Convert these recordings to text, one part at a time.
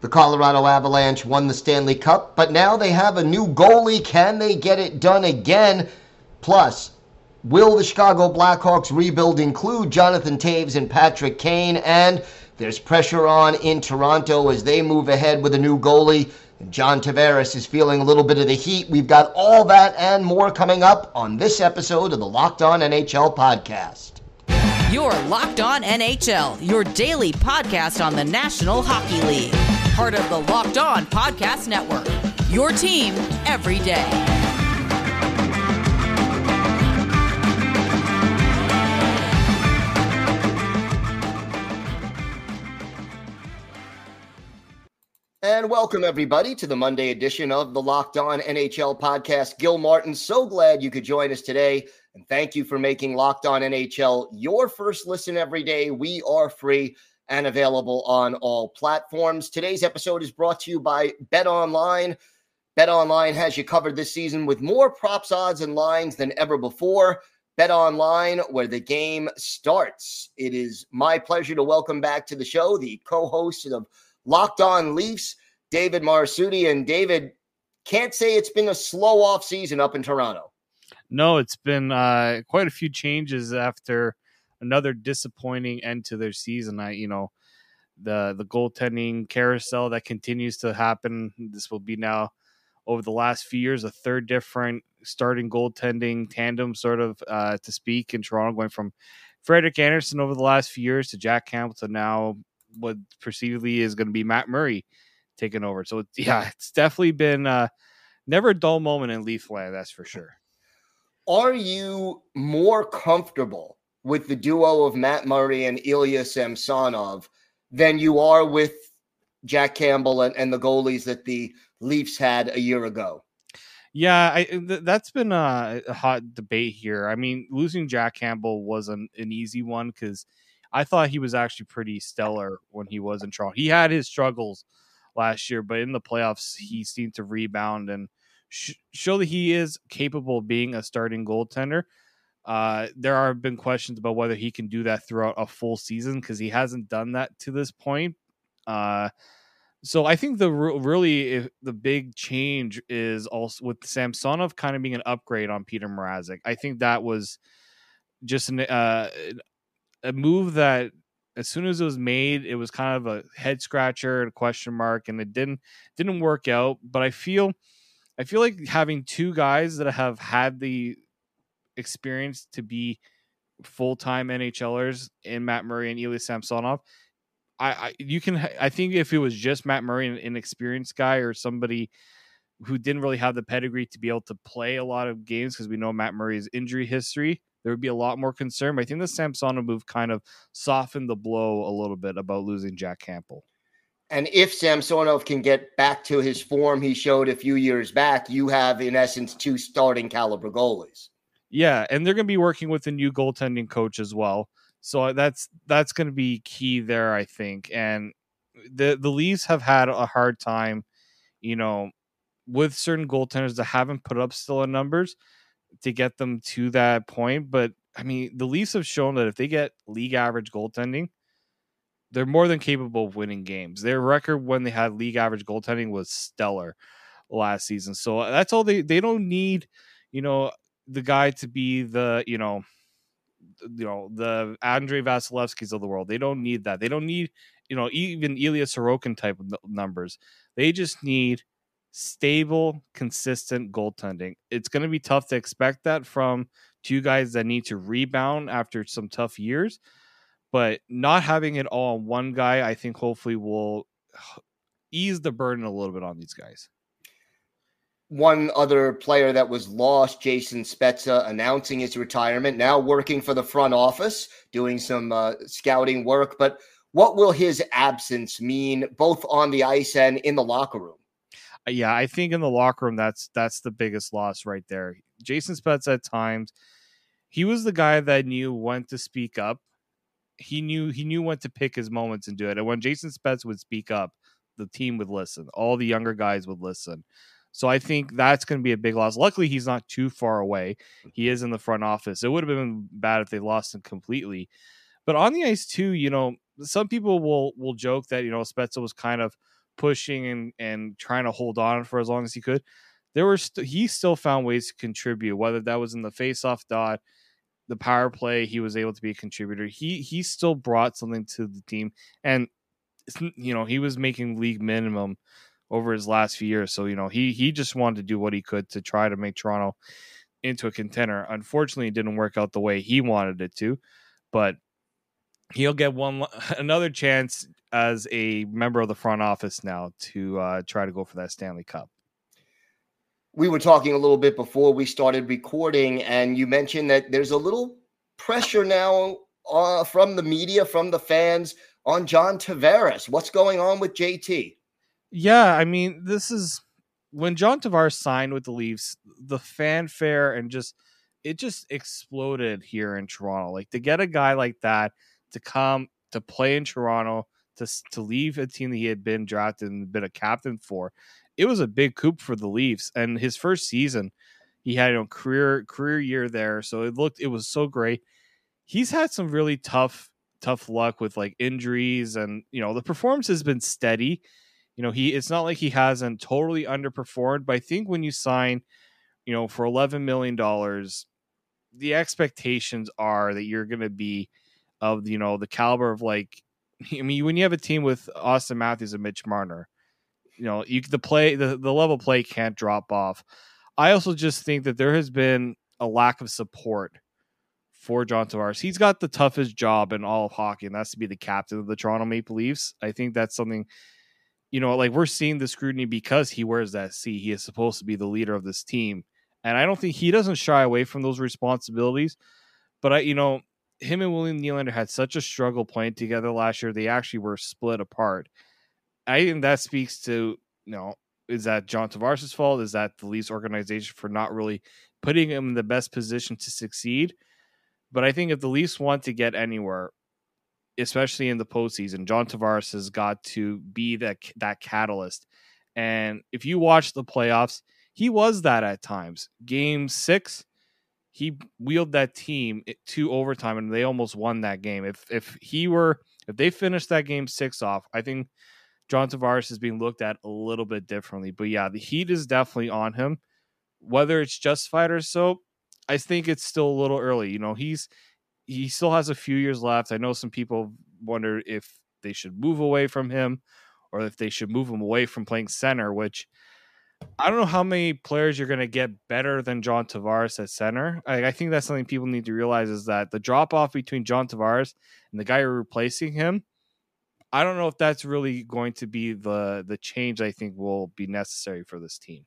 The Colorado Avalanche won the Stanley Cup, but now they have a new goalie. Can they get it done again? Plus, will the Chicago Blackhawks rebuild include Jonathan Toews and Patrick Kane? And there's pressure on in Toronto as they move ahead with a new goalie. John Tavares is feeling a little bit of the heat. We've got all that and more coming up on this episode of the Locked On NHL podcast. Your Locked On NHL, your daily podcast on the National Hockey League. Part of the Locked On Podcast Network. Your team every day. And welcome, everybody, to the Monday edition of the Locked On NHL podcast. Gil Martin, so glad you could join us today. And thank you for making Locked On NHL your first listen every day. We are free and available on all platforms. Today's episode is brought to you by Bet Online. Bet Online has you covered this season with more props, odds, and lines than ever before. Bet Online, where the game starts. It is my pleasure to welcome back to the show the co host of Locked On Leafs, David Morassutti. And David, can't say it's been a slow off season up in Toronto. No, it's been uh, quite a few changes after another disappointing end to their season. I, you know, the the goaltending carousel that continues to happen. This will be now over the last few years a third different starting goaltending tandem, sort of uh, to speak in Toronto, going from Frederik Andersen over the last few years to Jack Campbell to now what perceivably is going to be Matt Murray taking over. So yeah, it's definitely been uh, never a dull moment in Leafland, that's for sure. Are you more comfortable with the duo of Matt Murray and Ilya Samsonov than you are with Jack Campbell and, and the goalies that the Leafs had a year ago? Yeah, I, th- that's been a, hot debate here. I mean, losing Jack Campbell wasn't an easy one because I thought he was actually pretty stellar when he was in Toronto. He had his struggles last year, but in the playoffs, he seemed to rebound and sh- show that he is capable of being a starting goaltender. Uh, there have been questions about whether he can do that throughout a full season because he hasn't done that to this point. Uh, so I think the really the big change is also with Samsonov kind of being an upgrade on Peter Mrazek. I think that was just an, uh, a move that as soon as it was made, it was kind of a head scratcher and a question mark, and it didn't didn't work out. But I feel I feel like having two guys that have had the experience to be full time NHLers in Matt Murray and Ilya Samsonov. I, I, you can I think if it was just Matt Murray, an inexperienced guy or somebody who didn't really have the pedigree to be able to play a lot of games because we know Matt Murray's injury history, there would be a lot more concern. But I think the Samsonov move kind of softened the blow a little bit about losing Jack Campbell. And if Samsonov can get back to his form he showed a few years back, you have in essence two starting caliber goalies. Yeah, and they're going to be working with a new goaltending coach as well. So uh, that's that's going to be key there, I think. And the the Leafs have had a hard time, you know, with certain goaltenders that haven't put up stellar numbers to get them to that point. But I mean, the Leafs have shown that if they get league average goaltending, they're more than capable of winning games. Their record when they had league average goaltending was stellar last season. So uh, that's all they they don't need, you know, the guy to be the you know you know the Andrei Vasilevskiys of the world. They don't need that. They don't need you know even Ilya Sorokin type of numbers. They just need stable, consistent goaltending. It's going to be tough to expect that from two guys that need to rebound after some tough years, but not having it all on one guy, I think hopefully will ease the burden a little bit on these guys one other player that was lost, Jason Spezza, announcing his retirement, now working for the front office, doing some uh, scouting work. But what will his absence mean, both on the ice and in the locker room? Uh, yeah, I think in the locker room, that's that's the biggest loss right there. Jason Spezza at times, he was the guy that knew when to speak up. He knew he knew when to pick his moments and do it. And when Jason Spezza would speak up, the team would listen. All the younger guys would listen. So I think that's going to be a big loss. Luckily, he's not too far away. He is in the front office. It would have been bad if they lost him completely. But on the ice too, you know, some people will will joke that you know Spezza was kind of pushing and and trying to hold on for as long as he could, there were st- he still found ways to contribute. Whether that was in the faceoff dot, the power play, he was able to be a contributor. He he still brought something to the team, and you know he was making league minimum over his last few years. So you know he he just wanted to do what he could to try to make Toronto into a contender. Unfortunately, it didn't work out the way he wanted it to, but he'll get one another chance as a member of the front office now to uh, try to go for that Stanley Cup. We were talking a little bit before we started recording, and you mentioned that there's a little pressure now uh, from the media, from the fans on John Tavares. What's going on with JT? Yeah, I mean, this is when John Tavares signed with the Leafs, the fanfare and just it just exploded here in Toronto. Like to get a guy like that to come to play in Toronto, to to leave a team that he had been drafted and been a captain for, it was a big coup for the Leafs. And his first season, he had a you know, career career year there, so it looked it was so great. He's had some really tough tough luck with like injuries, and you know the performance has been steady you know, he it's not like he hasn't totally underperformed, but I think when you sign, you know, for eleven million dollars, the expectations are that you're going to be of you know the caliber of like, I mean, when you have a team with Auston Matthews and Mitch Marner, you know, you the play the the level play can't drop off. I also just think that there has been a lack of support for John Tavares. He's got the toughest job in all of hockey, and that's to be the captain of the Toronto Maple Leafs. I think that's something you know, like we're seeing the scrutiny because he wears that C. He is supposed to be the leader of this team. And I don't think he doesn't shy away from those responsibilities. But I, you know, him and William Nylander had such a struggle playing together last year. They actually were split apart. I think that speaks to, you know, is that John Tavares' fault? Is that the Leafs organization for not really putting him in the best position to succeed? But I think if the Leafs want to get anywhere, especially in the postseason, John Tavares has got to be that that catalyst. And if you watch the playoffs, he was that at times. Game six, he wheeled that team to overtime, and they almost won that game. If if he were if they finished that game six off, I think John Tavares is being looked at a little bit differently. But yeah, the heat is definitely on him. Whether it's justified or so, I think it's still a little early. You know, he's he still has a few years left. I know some people wonder if they should move away from him or if they should move him away from playing center, which I don't know how many players you're going to get better than John Tavares at center. I, I, think that's something people need to realize is that the drop off between John Tavares and the guy replacing him, I don't know if that's really going to be the the change I think will be necessary for this team.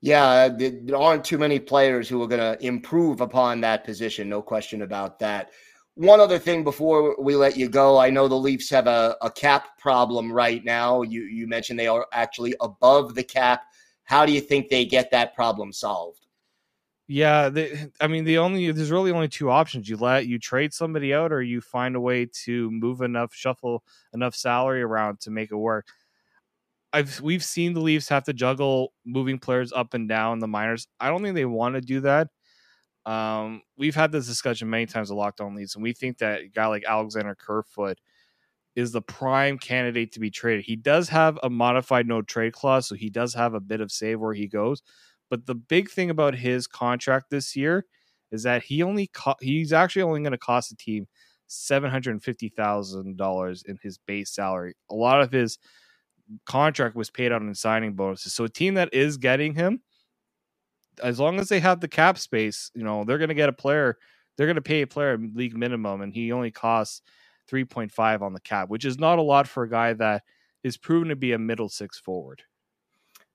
Yeah, there aren't too many players who are going to improve upon that position. No question about that. One other thing before we let you go, I know the Leafs have a, a cap problem right now. You you mentioned they are actually above the cap. How do you think they get that problem solved? Yeah, they, I mean, the only there's really only two options. You let you trade somebody out, or you find a way to move enough, shuffle enough salary around to make it work. I've we've seen the Leafs have to juggle moving players up and down the minors. I don't think they want to do that. Um, we've had this discussion many times with Locked On Leafs, and we think that a guy like Alexander Kerfoot is the prime candidate to be traded. He does have a modified no trade clause, so he does have a bit of save where he goes. But the big thing about his contract this year is that he only co- he's actually only going to cost the team seven hundred fifty thousand dollars in his base salary. A lot of his contract was paid out in signing bonuses. So a team that is getting him, as long as they have the cap space, you know, they're going to get a player. They're going to pay a player league minimum, and he only costs three point five on the cap, which is not a lot for a guy that is proven to be a middle six forward.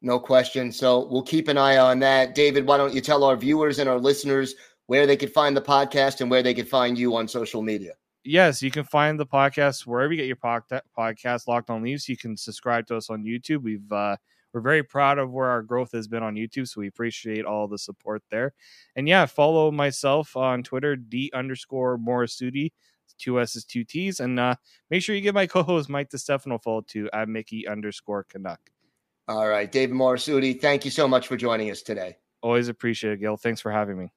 No question. So we'll keep an eye on that. David, why don't you tell our viewers and our listeners where they could find the podcast and where they could find you on social media? Yes, you can find the podcast wherever you get your podcast. Locked on Leafs. You can subscribe to us on YouTube. We've uh, we're very proud of where our growth has been on YouTube, so we appreciate all the support there. And yeah, follow myself on Twitter, d underscore Morassutti, two S's, two T's, and uh, make sure you give my co-host Mike DeStefano follow to at Mickey underscore Canuck. All right, David Morassutti, thank you so much for joining us today. Always appreciate it, Gil. Thanks for having me.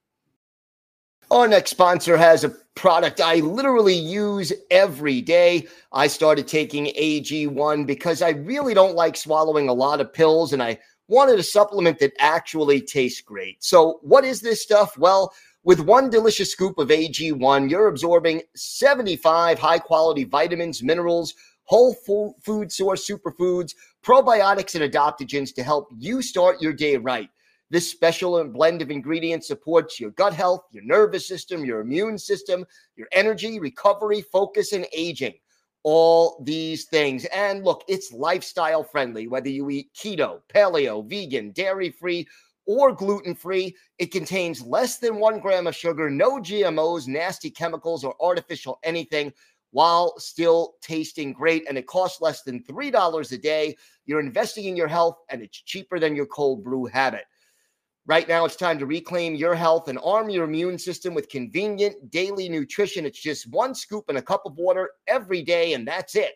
Our next sponsor has a product I literally use every day. I started taking AG1 because I really don't like swallowing a lot of pills and I wanted a supplement that actually tastes great. So, what is this stuff? Well, with one delicious scoop of AG1, you're absorbing 75 high quality vitamins, minerals, whole food source superfoods, probiotics, and adaptogens to help you start your day right. This special blend of ingredients supports your gut health, your nervous system, your immune system, your energy, recovery, focus, and aging. All these things. And look, it's lifestyle friendly, whether you eat keto, paleo, vegan, dairy free, or gluten free. It contains less than one gram of sugar, no GMOs, nasty chemicals, or artificial anything while still tasting great. And it costs less than $3 a day. You're investing in your health, and it's cheaper than your cold brew habit. Right now, it's time to reclaim your health and arm your immune system with convenient daily nutrition. It's just one scoop in a cup of water every day, and that's it.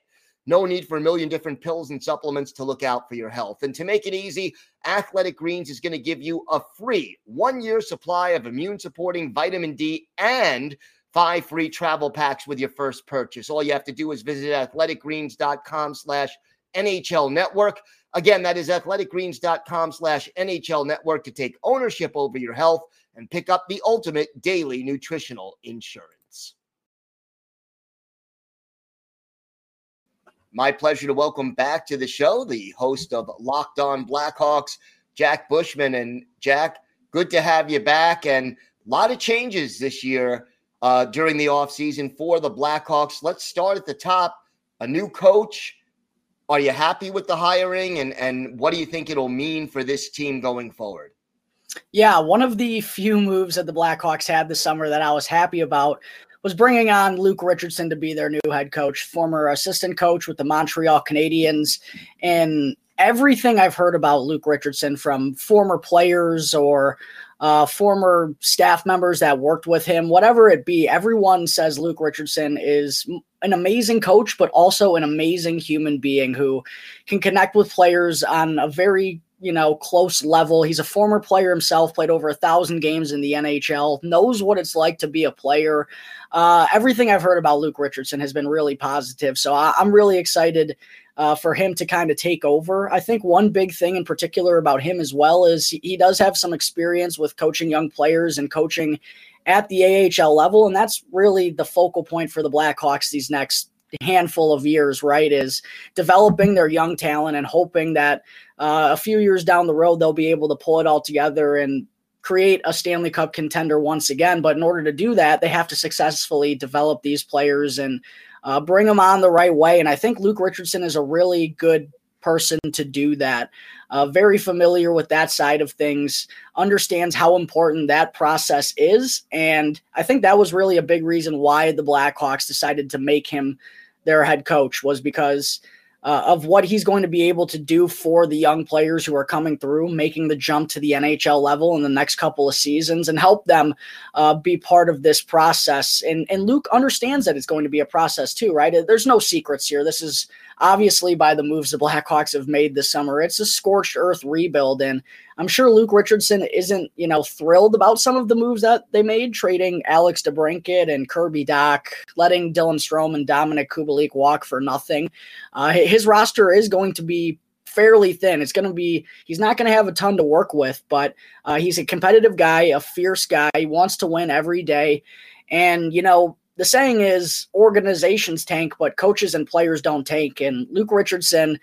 No need for a million different pills and supplements to look out for your health. And to make it easy, Athletic Greens is going to give you a free one year supply of immune supporting vitamin D and five free travel packs with your first purchase. All you have to do is visit athleticgreens.com slash NHL network. Again, that is athleticgreens.com slash NHL network to take ownership over your health and pick up the ultimate daily nutritional insurance. My pleasure to welcome back to the show the host of Locked On Blackhawks, Jack Bushman. And Jack, good to have you back. And a lot of changes this year uh, during the offseason for the Blackhawks. Let's start at the top. A new coach, are you happy with the hiring and and what do you think it'll mean for this team going forward? Yeah, one of the few moves that the Blackhawks had this summer that I was happy about was bringing on Luke Richardson to be their new head coach, former assistant coach with the Montreal Canadiens. And everything I've heard about Luke Richardson from former players or uh, former staff members that worked with him, whatever it be, everyone says Luke Richardson is an amazing coach, but also an amazing human being who can connect with players on a very you know close level. He's a former player himself, played over a thousand games in the NHL, knows what it's like to be a player. Uh, everything I've heard about Luke Richardson has been really positive, so I, I'm really excited uh, for him to kind of take over. I think one big thing in particular about him as well is he does have some experience with coaching young players and coaching at the AHL level. And that's really the focal point for the Blackhawks these next handful of years, right? Is developing their young talent and hoping that uh, a few years down the road, they'll be able to pull it all together and create a Stanley Cup contender once again. But in order to do that, they have to successfully develop these players and uh, bring them on the right way. And I think Luke Richardson is a really good person to do that. Uh, very familiar with that side of things, understands how important that process is. And I think that was really a big reason why the Blackhawks decided to make him their head coach, was because uh, of what he's going to be able to do for the young players who are coming through, making the jump to the NHL level in the next couple of seasons, and help them uh, be part of this process. And and Luke understands that it's going to be a process too, right? There's no secrets here. This is obviously by the moves the Blackhawks have made this summer. It's a scorched earth rebuild, and I'm sure Luke Richardson isn't, you know, thrilled about some of the moves that they made, trading Alex DeBrincat and Kirby Dach, letting Dylan Strome and Dominik Kubalik walk for nothing. Uh, his roster is going to be fairly thin. It's going to be, he's not going to have a ton to work with, but uh, he's a competitive guy, a fierce guy. He wants to win every day. And, you know, the saying is organizations tank, but coaches and players don't tank. And Luke Richardson,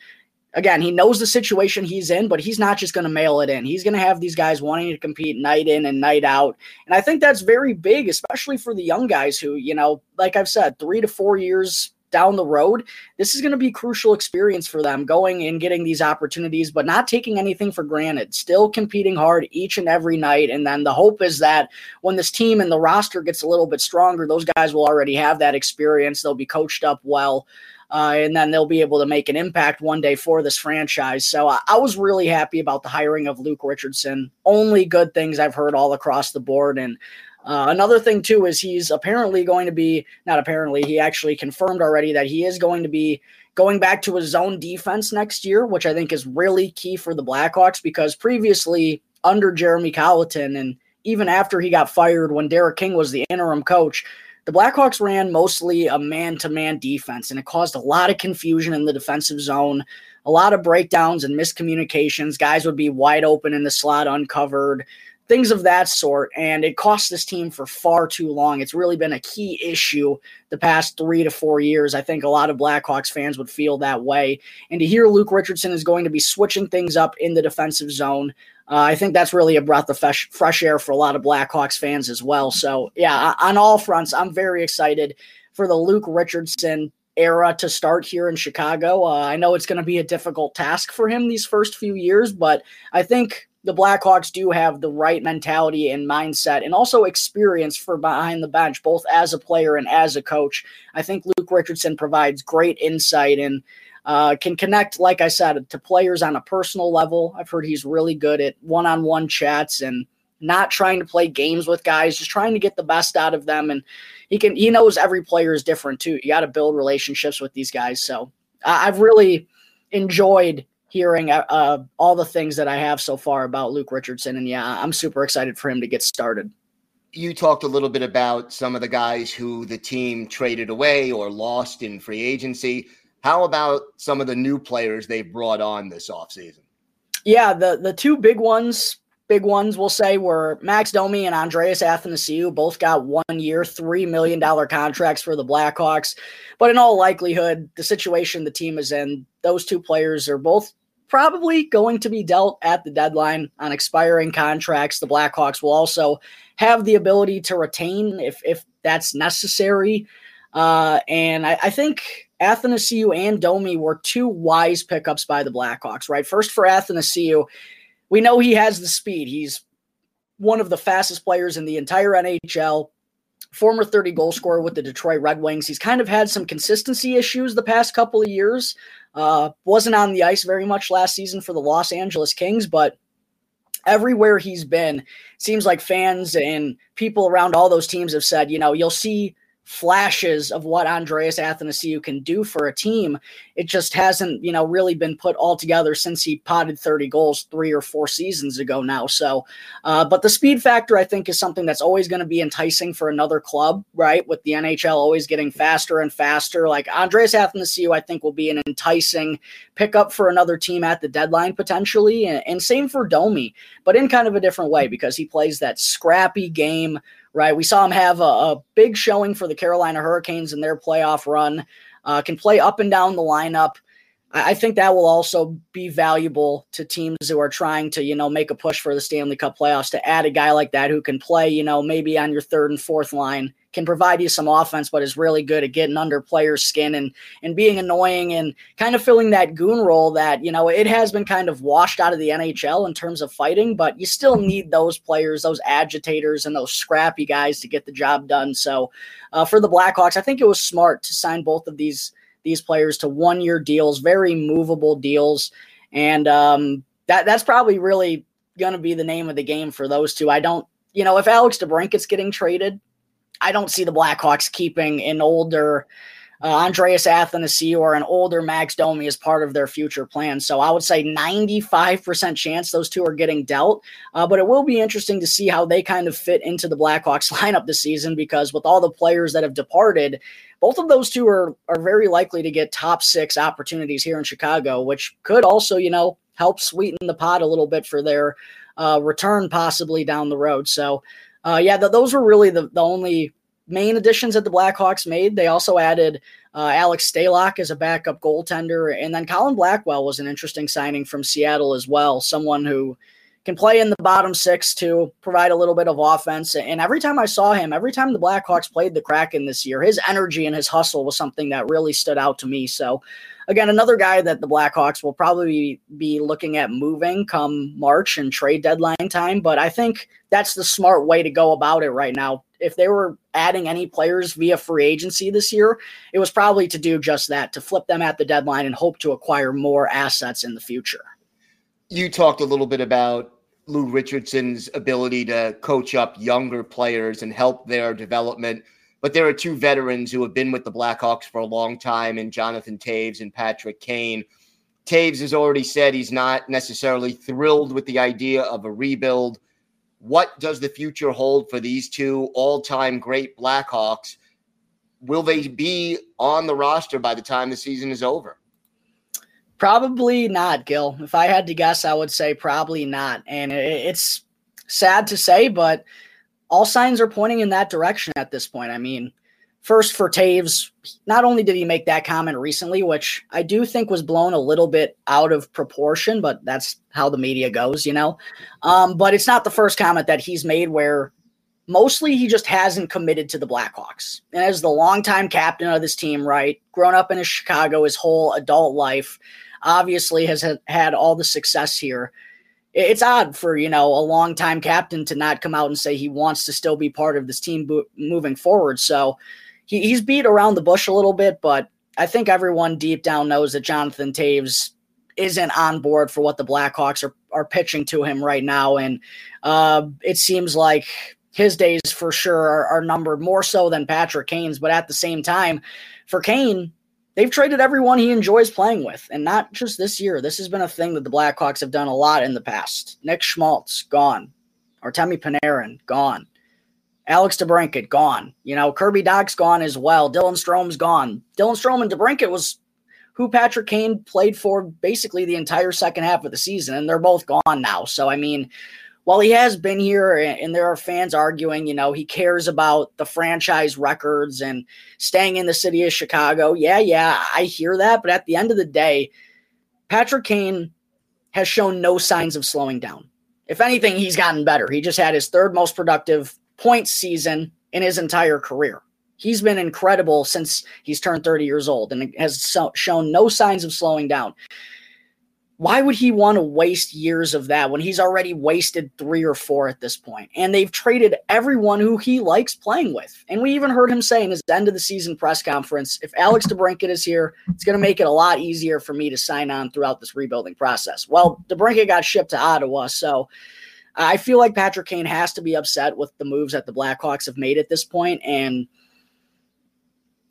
again, he knows the situation he's in, but he's not just going to mail it in. He's going to have these guys wanting to compete night in and night out. And I think that's very big, especially for the young guys who, you know, like I've said, three to four years down the road, this is going to be crucial experience for them going and getting these opportunities, but not taking anything for granted, still competing hard each and every night. And then the hope is that when this team and the roster gets a little bit stronger, those guys will already have that experience. They'll be coached up well. Uh, and then they'll be able to make an impact one day for this franchise. So I, I was really happy about the hiring of Luke Richardson. Only good things I've heard all across the board. And uh, another thing too is he's apparently going to be not apparently he actually confirmed already that he is going to be going back to his zone defense next year, which I think is really key for the Blackhawks because previously under Jeremy Colliton and even after he got fired when Derek King was the interim coach, the Blackhawks ran mostly a man to man defense, and it caused a lot of confusion in the defensive zone, a lot of breakdowns and miscommunications. Guys would be wide open in the slot, uncovered, things of that sort. And it cost this team for far too long. It's really been a key issue the past three to four years. I think a lot of Blackhawks fans would feel that way. And to hear Luke Richardson is going to be switching things up in the defensive zone, uh, I think that's really a breath of fresh, fresh air for a lot of Blackhawks fans as well. So, yeah, on all fronts, I'm very excited for the Luke Richardson era to start here in Chicago. Uh, I know it's going to be a difficult task for him these first few years, but I think the Blackhawks do have the right mentality and mindset and also experience for behind the bench, both as a player and as a coach. I think Luke Richardson provides great insight and uh, can connect, like I said, to players on a personal level. I've heard he's really good at one on one chats and not trying to play games with guys, just trying to get the best out of them. And he can, he knows every player is different too. You got to build relationships with these guys. So I've really enjoyed hearing uh, uh, all the things that I have so far about Luke Richardson. And yeah, I'm super excited for him to get started. You talked a little bit about some of the guys who the team traded away or lost in free agency. How about some of the new players they've brought on this offseason? Yeah, the the two big ones, big ones we'll say were Max Domi and Andreas Athanasiou. Both got one year, three million dollar contracts for the Blackhawks. But in all likelihood, the situation the team is in, those two players are both probably going to be dealt at the deadline on expiring contracts. The Blackhawks will also have the ability to retain if if that's necessary. Uh, and I, I think Athanasiou and Domi were two wise pickups by the Blackhawks, right? First for Athanasiou, we know he has the speed. He's one of the fastest players in the entire NHL. Former 30 goal scorer with the Detroit Red Wings. He's kind of had some consistency issues the past couple of years. Uh, wasn't on the ice very much last season for the Los Angeles Kings, but everywhere he's been, seems like fans and people around all those teams have said, you know, you'll see flashes of what Andreas Athanasiou can do for a team. It just hasn't, you know, really been put all together since he potted 30 goals three or four seasons ago now. So, uh, but the speed factor, I think, is something that's always going to be enticing for another club, right? With the NHL always getting faster and faster. Like Andreas Athanasiou, I think, will be an enticing pickup for another team at the deadline potentially. And, and same for Domi, but in kind of a different way because he plays that scrappy game right? We saw him have a, a big showing for the Carolina Hurricanes in their playoff run. Uh, can play up and down the lineup. I, think that will also be valuable to teams who are trying to, you know, make a push for the Stanley Cup playoffs to add a guy like that who can play, you know, maybe on your third and fourth line can provide you some offense, but is really good at getting under players' skin and and being annoying and kind of filling that goon role that you know it has been kind of washed out of the NHL in terms of fighting, but you still need those players, those agitators, and those scrappy guys to get the job done. So uh, for the Blackhawks, I think it was smart to sign both of these these players to one year deals, very movable deals, and um, that that's probably really going to be the name of the game for those two. I don't, you know, if Alex DeBrincat's getting traded, I don't see the Blackhawks keeping an older uh, Andreas or an older Max Domi as part of their future plan. So I would say 95% chance those two are getting dealt. Uh, but it will be interesting to see how they kind of fit into the Blackhawks lineup this season because with all the players that have departed, both of those two are, are very likely to get top six opportunities here in Chicago, which could also, you know, help sweeten the pot a little bit for their uh, return possibly down the road. So uh, yeah, th- those were really the, the only main additions that the Blackhawks made. They also added uh, Alex Stalock as a backup goaltender, and then Colin Blackwell was an interesting signing from Seattle as well. Someone who can play in the bottom six to provide a little bit of offense. And every time I saw him, every time the Blackhawks played the Kraken this year, his energy and his hustle was something that really stood out to me. So again, another guy that the Blackhawks will probably be looking at moving come March and trade deadline time. But I think that's the smart way to go about it right now. If they were adding any players via free agency this year, it was probably to do just that, to flip them at the deadline and hope to acquire more assets in the future. You talked a little bit about Lou Richardson's ability to coach up younger players and help their development. But there are two veterans who have been with the Blackhawks for a long time, and Jonathan Toews and Patrick Kane. Toews has already said he's not necessarily thrilled with the idea of a rebuild. What does the future hold for these two all-time great Blackhawks? Will they be on the roster by the time the season is over? Probably not, Gil. If I had to guess, I would say probably not. And it's sad to say, but all signs are pointing in that direction at this point. I mean, first for Toews, not only did he make that comment recently, which I do think was blown a little bit out of proportion, but that's how the media goes, you know. Um, but it's not the first comment that he's made where mostly he just hasn't committed to the Blackhawks. And as the longtime captain of this team, right, grown up in Chicago his whole adult life, obviously has had all the success here. It's odd for, you know, a longtime captain to not come out and say he wants to still be part of this team moving forward. So he, he's beat around the bush a little bit, but I think everyone deep down knows that Jonathan Toews isn't on board for what the Blackhawks are, are pitching to him right now. And uh, it seems like his days for sure are, are numbered more so than Patrick Kane's. But at the same time, for Kane, they've traded everyone he enjoys playing with, and not just this year. This has been a thing that the Blackhawks have done a lot in the past. Nick Schmaltz gone, Artemi Panarin gone, Alex DeBrincat gone. You know, Kirby Dach's gone as well. Dylan Strome's gone. Dylan Strome and DeBrincat was who Patrick Kane played for basically the entire second half of the season, and they're both gone now. So I mean, while he has been here and there are fans arguing, you know, he cares about the franchise records and staying in the city of Chicago. Yeah, yeah, I hear that. But at the end of the day, Patrick Kane has shown no signs of slowing down. If anything, he's gotten better. He just had his third most productive points season in his entire career. He's been incredible since he's turned 30 years old and has so, shown no signs of slowing down why would he want to waste years of that when he's already wasted three or four at this point? And they've traded everyone who he likes playing with. And we even heard him say in his end of the season press conference if Alex DeBrincat is here, it's going to make it a lot easier for me to sign on throughout this rebuilding process. Well, DeBrincat got shipped to Ottawa. So I feel like Patrick Kane has to be upset with the moves that the Blackhawks have made at this. And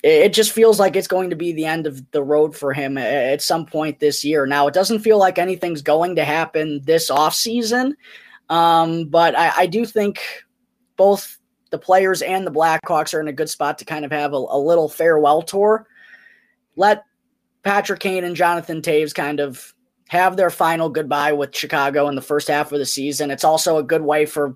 it just feels like it's going to be the end of the road for him at some point this year. Now, it doesn't feel like anything's going to happen this offseason, um, but I, I, do think both the players and the Blackhawks are in a good spot to kind of have a, a little farewell tour. Let Patrick Kane and Jonathan Toews kind of have their final goodbye with Chicago in the first half of the season. It's also a good way for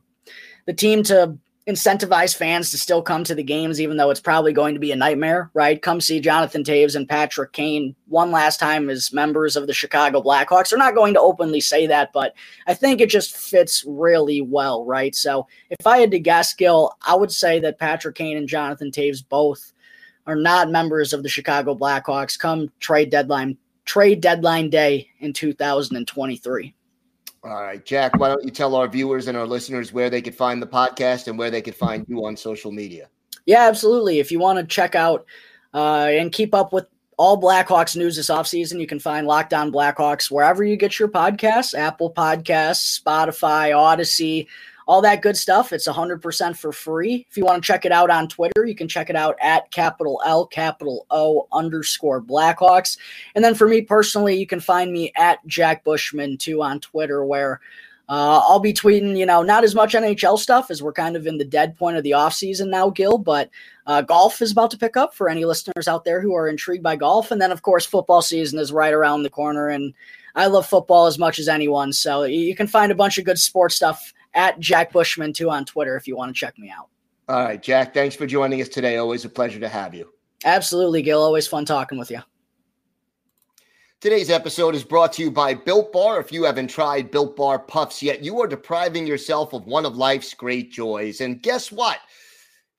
the team to incentivize fans to still come to the games, even though it's probably going to be a nightmare, right? Come see Jonathan Toews and Patrick Kane one last time as members of the Chicago Blackhawks. They're not going to openly say that, but I think it just fits really well, right? So if I had to guess, Gil, I would say that Patrick Kane and Jonathan Toews both are not members of the Chicago Blackhawks come trade deadline trade deadline day in 2023. All right, Jack, why don't you tell our viewers and our listeners where they could find the podcast and where they could find you on social media? Yeah, absolutely. If you want to check out uh, and keep up with all Blackhawks news this offseason, you can find Locked On Blackhawks wherever you get your podcasts Apple Podcasts, Spotify, Audacy, all that good stuff. It's 100% for free. If you want to check it out on Twitter, you can check it out at capital L, capital O underscore Blackhawks. And then for me personally, you can find me at Jack Bushman too on Twitter, where uh, I'll be tweeting, you know, not as much NHL stuff as we're kind of in the dead point of the offseason now, Gil, but uh, golf is about to pick up for any listeners out there who are intrigued by golf. And then, of course, football season is right around the corner. And I love football as much as anyone. So you can find a bunch of good sports stuff at Jack Bushman too on Twitter if you want to check me out. All right, Jack. Thanks for joining us today. Always a pleasure to have you. Absolutely, Gil. Always fun talking with you. Today's episode is brought to you by Built Bar. If you haven't tried Built Bar Puffs yet, you are depriving yourself of one of life's great joys. And guess what?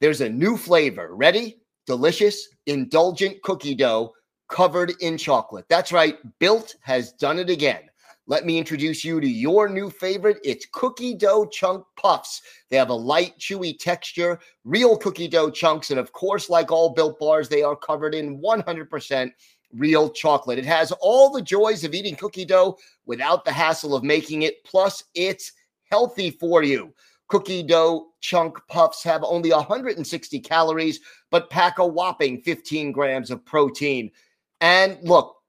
There's a new flavor. Ready? Delicious, indulgent cookie dough covered in chocolate. That's right. Built has done it again. Let me introduce you to your new favorite. It's cookie dough chunk puffs. They have a light, chewy texture, real cookie dough chunks. And of course, like all built bars, they are covered in 100% real chocolate. It has all the joys of eating cookie dough without the hassle of making it. Plus, it's healthy for you. Cookie dough chunk puffs have only 160 calories, but pack a whopping 15 grams of protein. And look,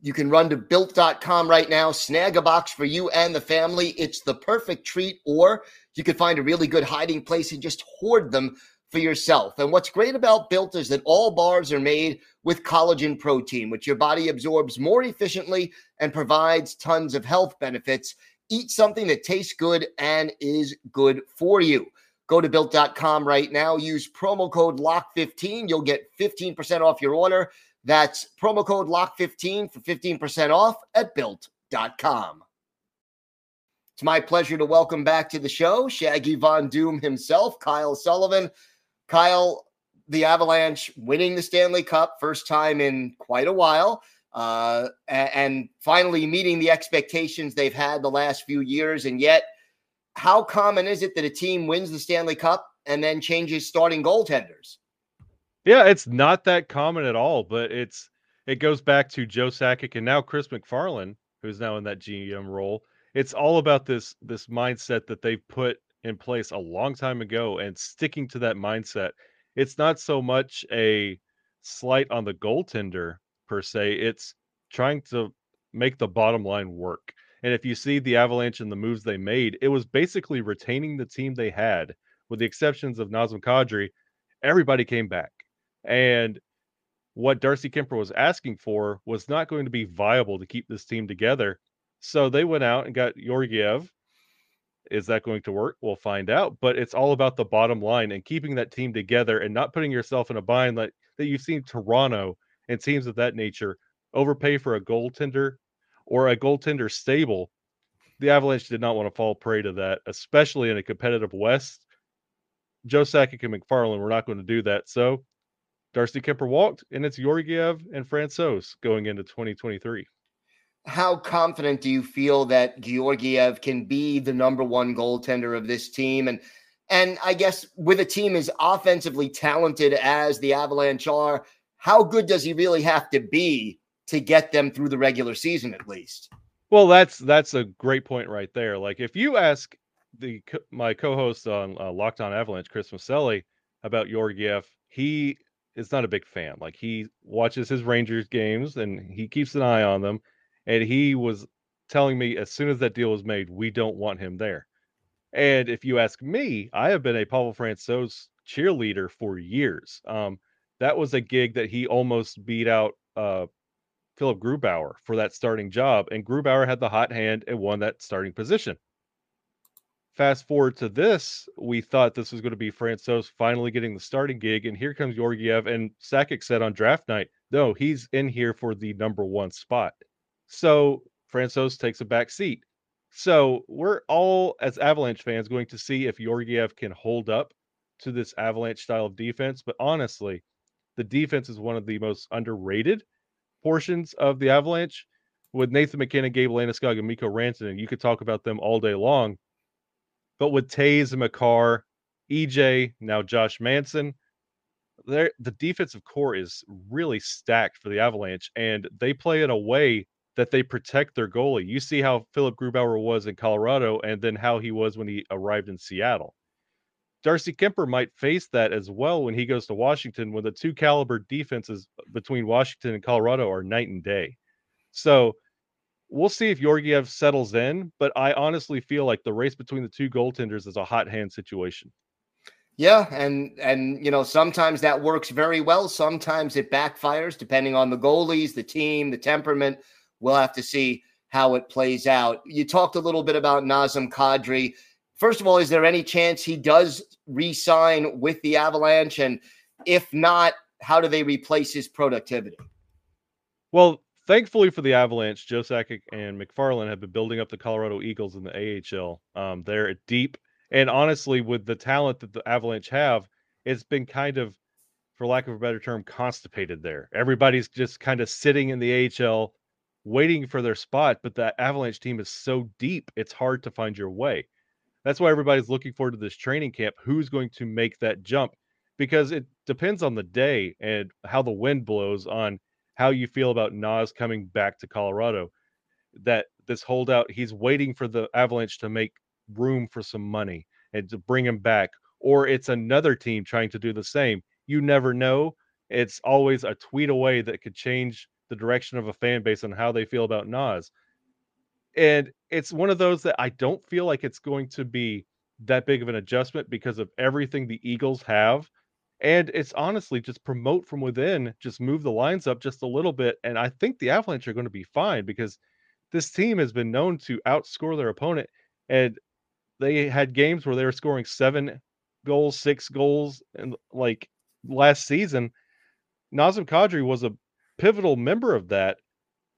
You can run to built.com right now, snag a box for you and the family. It's the perfect treat, or you could find a really good hiding place and just hoard them for yourself. And what's great about Built is that all bars are made with collagen protein, which your body absorbs more efficiently and provides tons of health benefits. Eat something that tastes good and is good for you. Go to built.com right now. Use promo code LOCK15. You'll get 15% off your order. That's promo code LOCK15 for 15% off at built.com. It's my pleasure to welcome back to the show Shaggy Von Doom himself, Kyle Sullivan. Kyle, the Avalanche winning the Stanley Cup, first time in quite a while, uh, and finally meeting the expectations they've had the last few years. And yet, how common is it that a team wins the Stanley Cup and then changes starting goaltenders? Yeah, it's not that common at all, but it's it goes back to Joe Sakic and now Chris MacFarland, who's now in that GM role. It's all about this this mindset that they've put in place a long time ago and sticking to that mindset. It's not so much a slight on the goaltender per se, it's trying to make the bottom line work. And if you see the Avalanche and the moves they made, it was basically retaining the team they had, with the exceptions of Nazem Kadri. Everybody came back. And what Darcy Kuemper was asking for was not going to be viable to keep this team together. So they went out and got Georgiev. Is that going to work? We'll find out. But it's all about the bottom line and keeping that team together and not putting yourself in a bind like that you've seen Toronto and teams of that nature overpay for a goaltender or a goaltender stable. The Avalanche did not want to fall prey to that, especially in a competitive West. Joe Sakic and MacFarland were not going to do that. So Darcy Kuemper walked, and it's Georgiev and Francouz going into 2023. How confident do you feel that Georgiev can be the number one goaltender of this team? And and I guess with a team as offensively talented as the Avalanche are, how good does he really have to be to get them through the regular season at least? Well, that's that's a great point right there. Like if you ask the my co-host on uh, Locked On Avalanche, Chris Maselli, about Georgiev, he is not a big fan. Like he watches his Rangers games and he keeps an eye on them. And he was telling me as soon as that deal was made, we don't want him there. And if you ask me, I have been a Pavel Francouz cheerleader for years. Um, that was a gig that he almost beat out uh, Philipp Grubauer for that starting job, and Grubauer had the hot hand and won that starting position. Fast forward to this, we thought this was going to be Francouz finally getting the starting gig, and here comes Georgiev. And Sakic said on draft night, no, he's in here for the number one spot. So Francouz takes a back seat. So we're all, as Avalanche fans, going to see if Georgiev can hold up to this Avalanche style of defense. But honestly, the defense is one of the most underrated portions of the Avalanche. With Nathan MacKinnon, Gabe Landeskog, and Mikko Rantanen, you could talk about them all day long. But with Toews and Makar, EJ, now Josh Manson, the defensive core is really stacked for the Avalanche, and they play in a way that they protect their goalie. You see how Philipp Grubauer was in Colorado, and then how he was when he arrived in Seattle. Darcy Kuemper might face that as well when he goes to Washington, when the two caliber defenses between Washington and Colorado are night and day. So we'll see if Georgiev settles in, but I honestly feel like the race between the two goaltenders is a hot hand situation. Yeah, and and you know sometimes that works very well. Sometimes it backfires, depending on the goalies, the team, the temperament. We'll have to see how it plays out. You talked a little bit about Nazem Kadri. First of all, is there any chance he does re-sign with the Avalanche? And if not, how do they replace his productivity? Well, thankfully for the Avalanche, Joe Sakic and MacFarland have been building up the Colorado Eagles in the AHL. Um, they're deep, and honestly, with the talent that the Avalanche have, it's been kind of, for lack of a better term, constipated there. Everybody's just kind of sitting in the AHL, waiting for their spot. But the Avalanche team is so deep, it's hard to find your way. That's why everybody's looking forward to this training camp. Who's going to make that jump? Because it depends on the day and how the wind blows on how you feel about Nas coming back to Colorado. That this holdout, he's waiting for the Avalanche to make room for some money and to bring him back, or it's another team trying to do the same. You never know. It's always a tweet away that could change the direction of a fan base on how they feel about Nas. And it's one of those that I don't feel like it's going to be that big of an adjustment because of everything the Eagles have. And it's honestly just promote from within, just move the lines up just a little bit. And I think the Avalanche are going to be fine because this team has been known to outscore their opponent. And they had games where they were scoring seven goals, six goals, and like last season. Nazem Kadri was a pivotal member of that,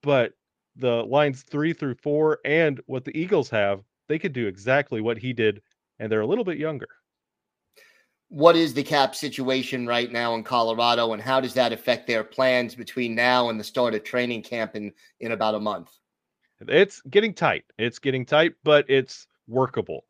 but the lines three through four and what the Eagles have, they could do exactly what he did, and they're a little bit younger. What is the cap situation right now in Colorado, and how does that affect their plans between now and the start of training camp in, in about a month? It's getting tight. It's getting tight, but it's workable.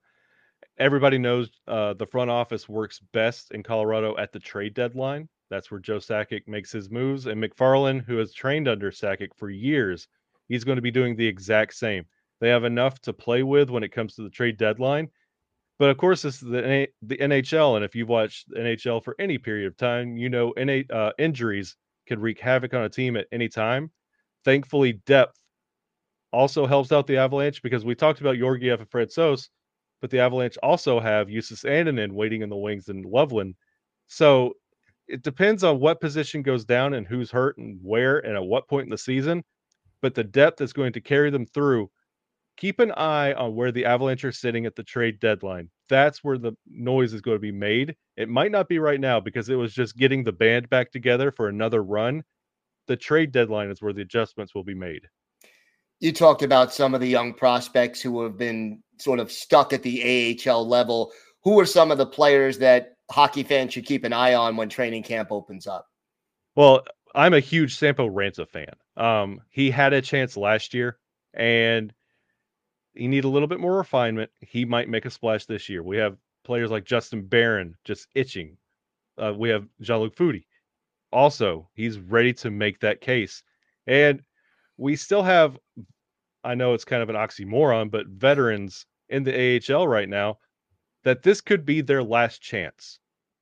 Everybody knows uh, the front office works best in Colorado at the trade deadline. That's where Joe Sakic makes his moves. And MacFarland, who has trained under Sakic for years, he's going to be doing the exact same. They have enough to play with when it comes to the trade deadline. But of course, this is the, the NHL. And if you've watched NHL for any period of time, you know NA, uh, injuries can wreak havoc on a team at any time. Thankfully, depth also helps out the Avalanche because we talked about Georgiev and Francouz, but the Avalanche also have Justus Annunen waiting in the wings and Loveland. So it depends on what position goes down and who's hurt and where and at what point in the season. But the depth is going to carry them through. Keep an eye on where the Avalanche are sitting at the trade deadline. That's where the noise is going to be made. It might not be right now because it was just getting the band back together for another run. The trade deadline is where the adjustments will be made. You talked about some of the young prospects who have been sort of stuck at the AHL level. Who are some of the players that hockey fans should keep an eye on when training camp opens up? Well, I'm a huge Sampo Ranta fan. Um, he had a chance last year, and he need a little bit more refinement. He might make a splash this year. We have players like Justin Barron just itching. Uh, we have Jean-Luc Foudy. Also, he's ready to make that case. And we still have, I know it's kind of an oxymoron, but veterans in the AHL right now that this could be their last chance.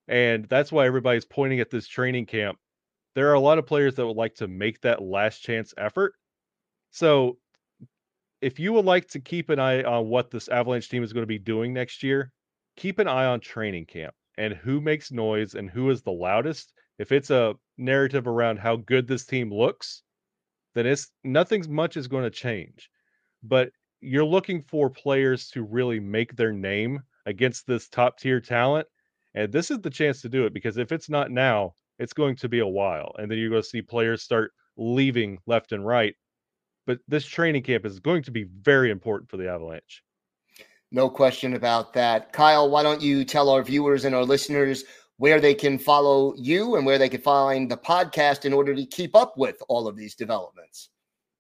And that's why everybody's pointing at this training camp. There are a lot of players that would like to make that last chance effort. So if you would like to keep an eye on what this Avalanche team is going to be doing next year, keep an eye on training camp and who makes noise and who is the loudest. If it's a narrative around how good this team looks, then it's nothing's much is going to change. But you're looking for players to really make their name against this top tier talent. And this is the chance to do it because if it's not now, it's going to be a while. And then you're going to see players start leaving left and right. But this training camp is going to be very important for the Avalanche. No question about that. Kyle, why don't you tell our viewers and our listeners where they can follow you and where they can find the podcast in order to keep up with all of these developments?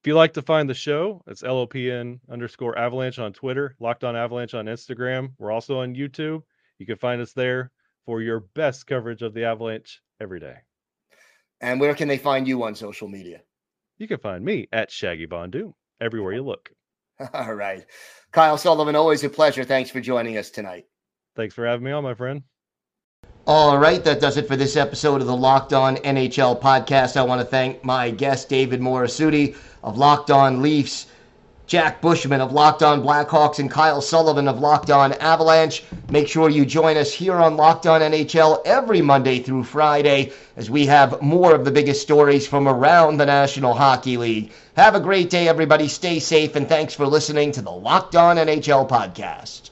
If you like to find the show, it's LOPN underscore avalanche on Twitter, Locked on Avalanche on Instagram. We're also on YouTube. You can find us there for your best coverage of the Avalanche every day. And where can they find you on social media? You can find me at Shaggy Bondu everywhere you look. All right. Kyle Sullivan, always a pleasure. Thanks for joining us tonight. Thanks for having me on, my friend. All right, that does it for this episode of the Locked On NHL podcast. I want to thank my guest, David Morassutti of Locked On Leafs, Jack Bushman of Locked On Blackhawks, and Kyle Sullivan of Locked On Avalanche. Make sure you join us here on Locked On NHL every Monday through Friday as we have more of the biggest stories from around the National Hockey League. Have a great day, everybody. Stay safe, and thanks for listening to the Locked On NHL podcast.